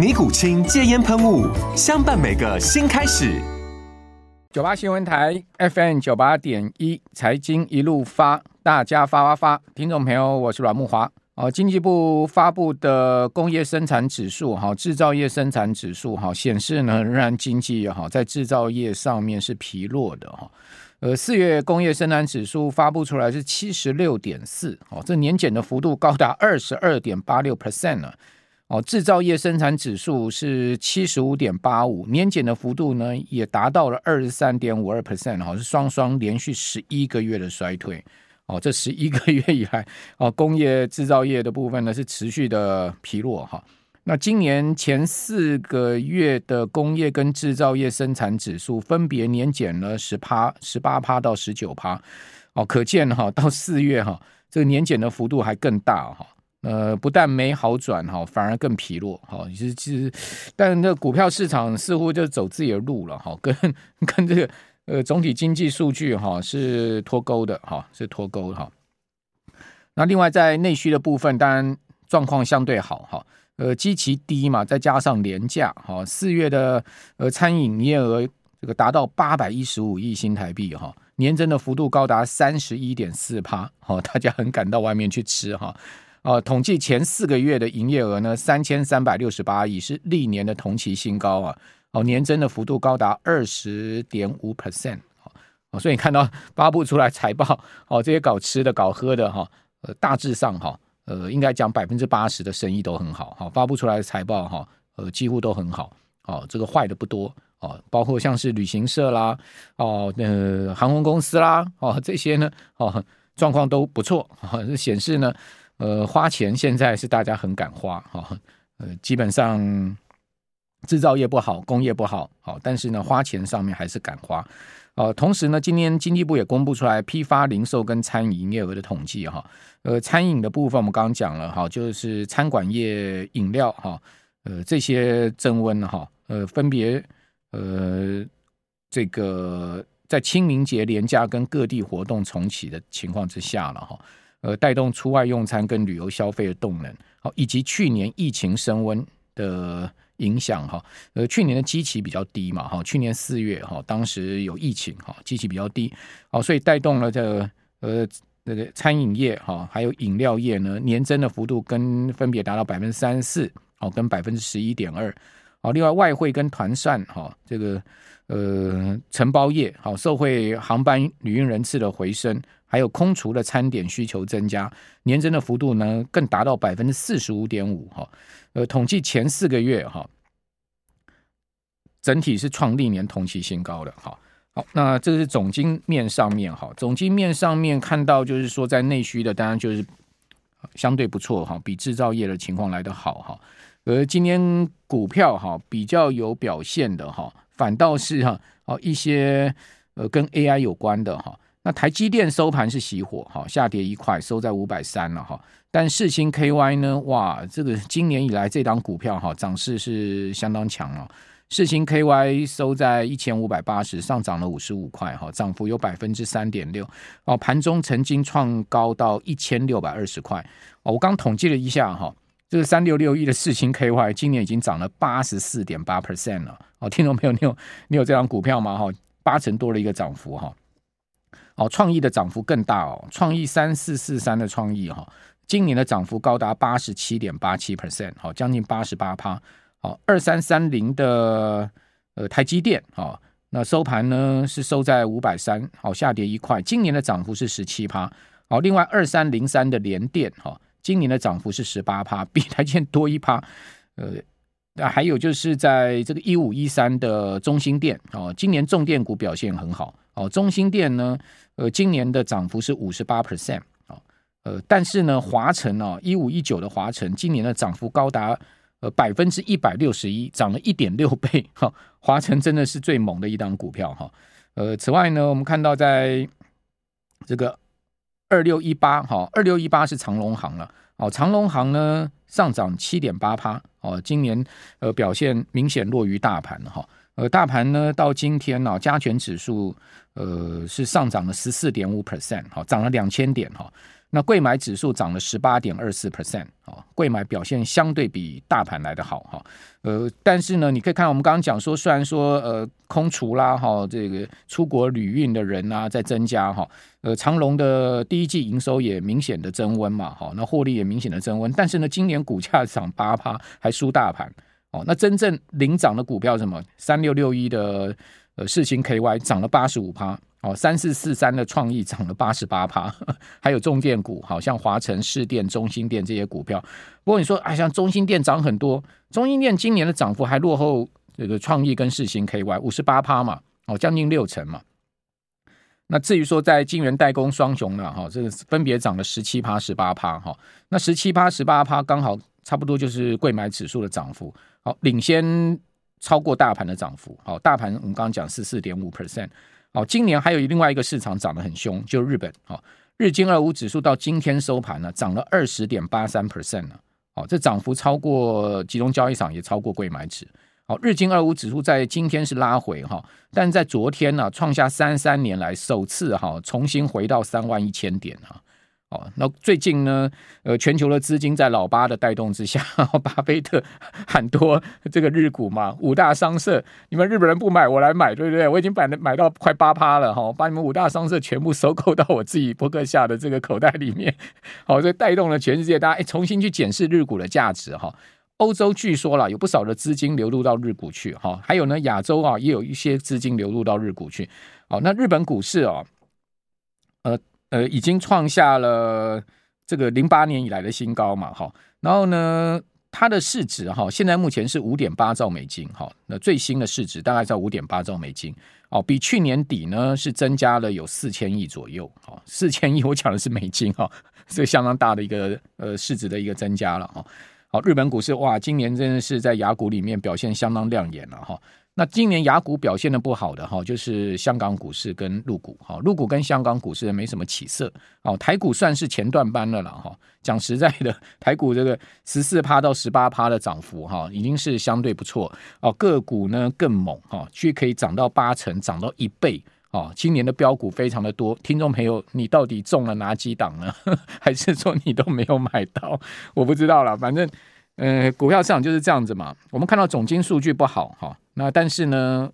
尼古清戒烟喷雾，相伴每个新开始。九八新闻台 FM 九八点一，财经一路发，大家发发发。听众朋友，我是阮木华。哦，经济部发布的工业生产指数，哈，制造业生产指数，哈，显示呢，仍然经济哈在制造业上面是疲弱的，哈。呃，四月工业生产指数发布出来是七十六点四，哦，这年减的幅度高达二十二点八六 percent 呢。哦，制造业生产指数是七十五点八五，年减的幅度呢也达到了二十三点五二 percent，哈，是双双连续十一个月的衰退。哦，这十一个月以来，哦，工业制造业的部分呢是持续的疲弱哈。那今年前四个月的工业跟制造业生产指数分别年减了十趴、十八趴到十九趴，哦，可见哈，到四月哈，这个年减的幅度还更大哈。呃，不但没好转哈，反而更疲弱哈。其实其实，但这股票市场似乎就走自己的路了哈，跟跟这个呃总体经济数据哈是脱钩的哈，是脱钩哈。那另外在内需的部分，当然状况相对好哈。呃，基期低嘛，再加上廉价哈，四月的呃餐饮营业额这个达到八百一十五亿新台币哈，年增的幅度高达三十一点四趴，哈，大家很敢到外面去吃哈。哦，统计前四个月的营业额呢，三千三百六十八亿，是历年的同期新高啊！哦，年增的幅度高达二十点五 percent。哦，所以你看到 发布出来财报，哦，这些搞吃的、搞喝的哈，呃，大致上哈，呃，应该讲百分之八十的生意都很好。哈，发布出来的财报哈，呃，几乎都很好。哦，这个坏的不多。哦，包括像是旅行社啦，哦，呃，航空公司啦，哦，这些呢，哦，状况都不错。哦，这显示呢。呃，花钱现在是大家很敢花哈，呃，基本上制造业不好，工业不好，好，但是呢，花钱上面还是敢花。呃，同时呢，今天经济部也公布出来批发零售跟餐饮营业额的统计哈。呃，餐饮的部分我们刚刚讲了哈，就是餐馆业、饮料哈，呃，这些增温哈，呃，分别呃，这个在清明节连假跟各地活动重启的情况之下了哈。呃，带动出外用餐跟旅游消费的动能，好，以及去年疫情升温的影响，哈，呃，去年的基期比较低嘛，哈，去年四月哈，当时有疫情，哈，基期比较低，好，所以带动了这呃那个餐饮业，哈，还有饮料业呢，年增的幅度跟分别达到百分之三十四，哦，跟百分之十一点二，好，另外外汇跟团膳，哈，这个呃承包业，好，受惠航班旅运人次的回升。还有空厨的餐点需求增加，年增的幅度呢更达到百分之四十五点五哈。呃，统计前四个月哈，整体是创历年同期新高的哈。好，那这是总经面上面哈，总经面上面看到就是说在内需的当然就是相对不错哈，比制造业的情况来得好哈。而今天股票哈比较有表现的哈，反倒是哈哦一些呃跟 AI 有关的哈。那台积电收盘是熄火，哈，下跌一块，收在五百三了，哈。但世芯 KY 呢，哇，这个今年以来这档股票哈涨势是相当强哦。世芯 KY 收在一千五百八十，上涨了五十五块，哈，涨幅有百分之三点六。哦，盘中曾经创高到一千六百二十块。哦，我刚统计了一下，哈，这个三六六一的四星 KY 今年已经涨了八十四点八 percent 了。哦，听众朋友，你有你有这档股票吗？哈，八成多的一个涨幅，哈。哦，创意的涨幅更大哦，创意三四四三的创意哈，今年的涨幅高达八十七点八七 percent，好，将近八十八趴。好，二三三零的呃台积电，哈，那收盘呢是收在五百三，好，下跌一块。今年的涨幅是十七趴，好，另外二三零三的联电，哈，今年的涨幅是十八趴，比台积电多一趴。呃，那还有就是在这个一五一三的中兴电，哦，今年重电股表现很好，哦，中兴电呢，呃，今年的涨幅是五十八 percent，哦，呃，但是呢，华晨哦，一五一九的华晨今年的涨幅高达。呃，百分之一百六十一，涨了一点六倍，哈，华晨真的是最猛的一档股票，哈。呃，此外呢，我们看到在这个二六一八，哈，二六一八是长隆行了，哦，长隆行呢上涨七点八趴，哦，今年呃表现明显弱于大盘，哈，呃，大盘呢到今天呢，加权指数呃是上涨了十四点五 percent，哈，涨了两千点，哈。那贵买指数涨了十八点二四 percent 啊，贵买表现相对比大盘来得好哈，呃，但是呢，你可以看我们刚刚讲说，虽然说呃空厨啦哈，这个出国旅运的人啊在增加哈，呃长隆的第一季营收也明显的增温嘛哈，那获利也明显的增温，但是呢，今年股价涨八趴还输大盘哦，那真正领涨的股票什么？三六六一的呃世星 KY 涨了八十五趴。哦，三四四三的创意涨了八十八趴，还有重电股，好像华城、士电、中兴电这些股票。不过你说，哎，像中兴电涨很多，中兴电今年的涨幅还落后这个创意跟世星 KY 五十八趴嘛，哦，将近六成嘛。那至于说在晶圆代工双雄呢，哈，这个分别涨了十七趴、十八趴，哈，那十七趴、十八趴刚好差不多就是贵买指数的涨幅，好，领先超过大盘的涨幅，好，大盘我们刚刚讲是四点五 percent。好，今年还有另外一个市场涨得很凶，就日本。哦，日经二五指数到今天收盘呢，涨了二十点八三 percent 了。哦，这涨幅超过集中交易场，也超过柜买指。好，日经二五指数在今天是拉回哈，但在昨天呢，创下三三年来首次哈，重新回到三万一千点啊。哦，那最近呢，呃，全球的资金在老巴的带动之下，巴菲特很多这个日股嘛，五大商社，你们日本人不买，我来买，对不对？我已经买买到快八趴了哈，把你们五大商社全部收购到我自己博客下的这个口袋里面，好，这带动了全世界大家哎重新去检视日股的价值哈。欧洲据说啦，有不少的资金流入到日股去哈，还有呢，亚洲啊也有一些资金流入到日股去。好，那日本股市啊，呃。已经创下了这个零八年以来的新高嘛，哈。然后呢，它的市值哈，现在目前是五点八兆美金，哈。那最新的市值大概在五点八兆美金，哦，比去年底呢是增加了有四千亿左右，哈，四千亿我讲的是美金，哈，是相当大的一个呃市值的一个增加了，哈。好，日本股市哇，今年真的是在雅股里面表现相当亮眼了，哈。那今年雅股表现的不好的哈，就是香港股市跟陆股哈，陆股跟香港股市没什么起色哦。台股算是前段班了了哈。讲实在的，台股这个十四趴到十八趴的涨幅哈，已经是相对不错哦。个股呢更猛哈，却可以涨到八成，涨到一倍哦。今年的标股非常的多，听众朋友，你到底中了哪几档呢？还是说你都没有买到？我不知道了，反正。呃，股票市场就是这样子嘛。我们看到总经数据不好哈，那但是呢，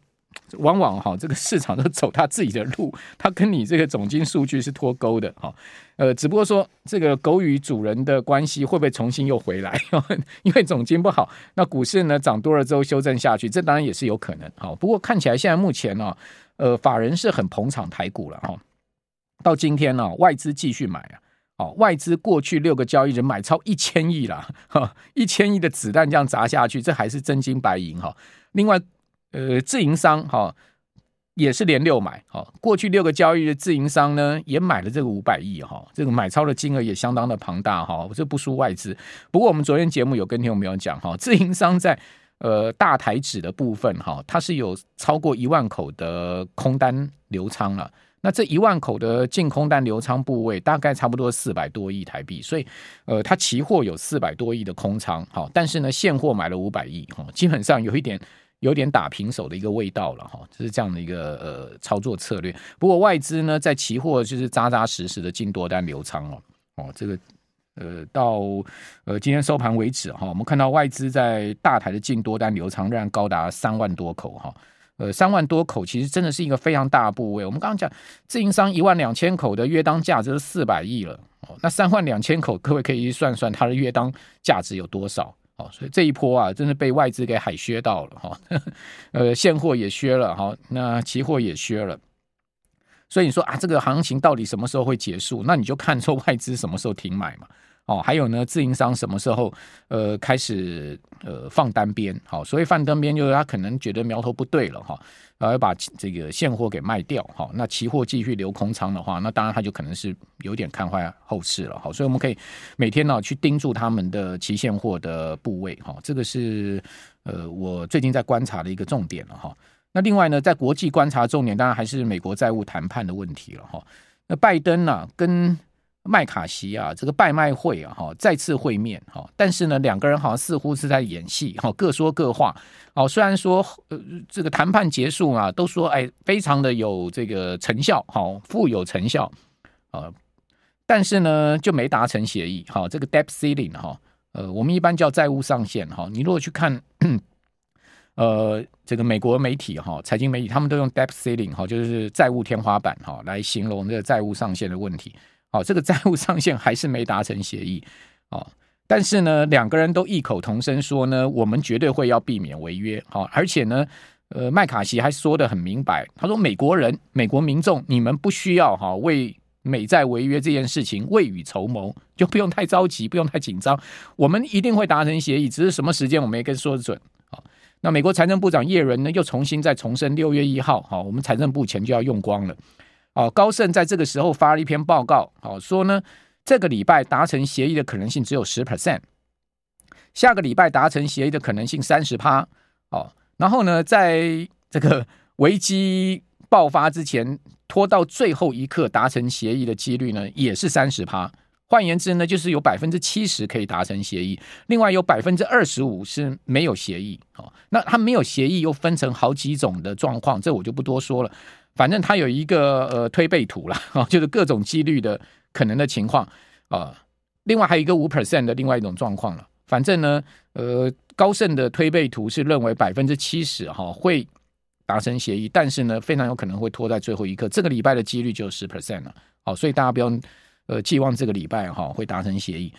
往往哈这个市场都走他自己的路，它跟你这个总经数据是脱钩的哈。呃，只不过说这个狗与主人的关系会不会重新又回来？因为总经不好，那股市呢涨多了之后修正下去，这当然也是有可能。好，不过看起来现在目前呢，呃，法人是很捧场台股了哈。到今天呢，外资继续买啊。哦，外资过去六个交易日买超一千亿了，哈，一千亿的子弹这样砸下去，这还是真金白银哈。另外，呃，自营商哈也是连六买，哈，过去六个交易日自营商呢也买了这个五百亿哈，这个买超的金额也相当的庞大哈，这不输外资。不过我们昨天节目有跟听众朋友讲哈，自营商在呃大台指的部分哈，它是有超过一万口的空单留仓了。那这一万口的净空单流仓部位大概差不多四百多亿台币，所以呃，它期货有四百多亿的空仓，好，但是呢，现货买了五百亿，哈，基本上有一点有点打平手的一个味道了，哈，就是这样的一个呃操作策略。不过外资呢，在期货就是扎扎实实的净多单流仓哦，哦，这个呃到呃今天收盘为止哈，我们看到外资在大台的净多单流仓仍然高达三万多口哈。呃，三万多口其实真的是一个非常大的部位。我们刚刚讲，自营商一万两千口的约当价值是四百亿了。哦，那三万两千口，各位可以算算它的约当价值有多少？哦，所以这一波啊，真的被外资给海削到了哈，呃，现货也削了哈，那期货也削了，所以你说啊，这个行情到底什么时候会结束？那你就看出外资什么时候停买嘛。哦，还有呢，自营商什么时候呃开始呃放单边？好，所以放单边就是他可能觉得苗头不对了哈，然后要把这个现货给卖掉哈。那期货继续留空仓的话，那当然他就可能是有点看坏后市了。好，所以我们可以每天呢去盯住他们的期现货的部位哈，这个是呃我最近在观察的一个重点了哈。那另外呢，在国际观察重点当然还是美国债务谈判的问题了哈。那拜登呢跟麦卡锡啊，这个拜麦会啊，哈，再次会面哈，但是呢，两个人好像似乎是在演戏哈，各说各话。哦，虽然说呃，这个谈判结束啊，都说哎，非常的有这个成效，好，富有成效啊，但是呢，就没达成协议。好，这个 debt ceiling 哈，呃，我们一般叫债务上限哈。你如果去看呃，这个美国媒体哈，财经媒体他们都用 debt ceiling 哈，就是债务天花板哈，来形容这个债务上限的问题。好，这个债务上限还是没达成协议，哦，但是呢，两个人都异口同声说呢，我们绝对会要避免违约，好，而且呢，呃，麦卡锡还说得很明白，他说美国人、美国民众，你们不需要哈为美债违约这件事情未雨绸缪，就不用太着急，不用太紧张，我们一定会达成协议，只是什么时间我们也跟说得准，好，那美国财政部长耶伦呢，又重新再重申六月一号，好，我们财政部钱就要用光了。哦，高盛在这个时候发了一篇报告，好说呢，这个礼拜达成协议的可能性只有十 percent，下个礼拜达成协议的可能性三十趴，哦，然后呢，在这个 危机爆发之前拖到最后一刻达成协议的几率呢，也是三十趴。换言之呢，就是有百分之七十可以达成协议，另外有百分之二十五是没有协议。哦，那它没有协议又分成好几种的状况，这我就不多说了。反正它有一个呃推背图啦，就是各种几率的可能的情况啊。另外还有一个五 percent 的另外一种状况了。反正呢，呃，高盛的推背图是认为百分之七十哈会达成协议，但是呢，非常有可能会拖在最后一刻。这个礼拜的几率就十 percent 了。好，所以大家不用呃寄望这个礼拜哈会达成协议。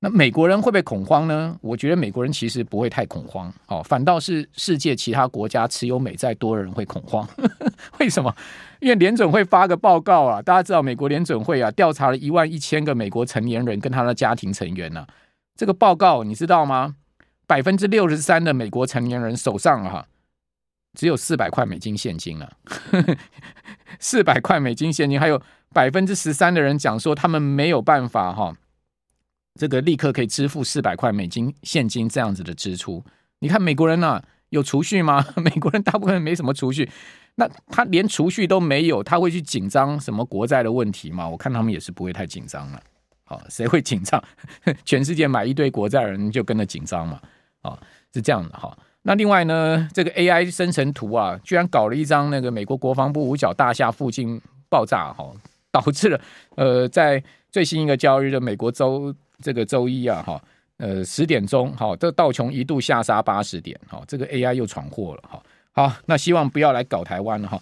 那美国人会不会恐慌呢？我觉得美国人其实不会太恐慌，哦，反倒是世界其他国家持有美债多的人会恐慌。为什么？因为联准会发个报告啊，大家知道美国联准会啊调查了一万一千个美国成年人跟他的家庭成员呢、啊。这个报告你知道吗？百分之六十三的美国成年人手上哈、啊、只有四百块美金现金了，四百块美金现金，还有百分之十三的人讲说他们没有办法哈。这个立刻可以支付四百块美金现金这样子的支出，你看美国人啊，有储蓄吗？美国人大部分没什么储蓄，那他连储蓄都没有，他会去紧张什么国债的问题吗？我看他们也是不会太紧张了。好，谁会紧张？全世界买一堆国债的人就跟着紧张嘛。啊，是这样的哈。那另外呢，这个 AI 生成图啊，居然搞了一张那个美国国防部五角大厦附近爆炸哈，导致了呃，在最新一个交易日的美国州。这个周一啊，哈，呃，十点钟，哈，这道琼一度下杀八十点，哈，这个 AI 又闯祸了，哈，好，那希望不要来搞台湾了，哈。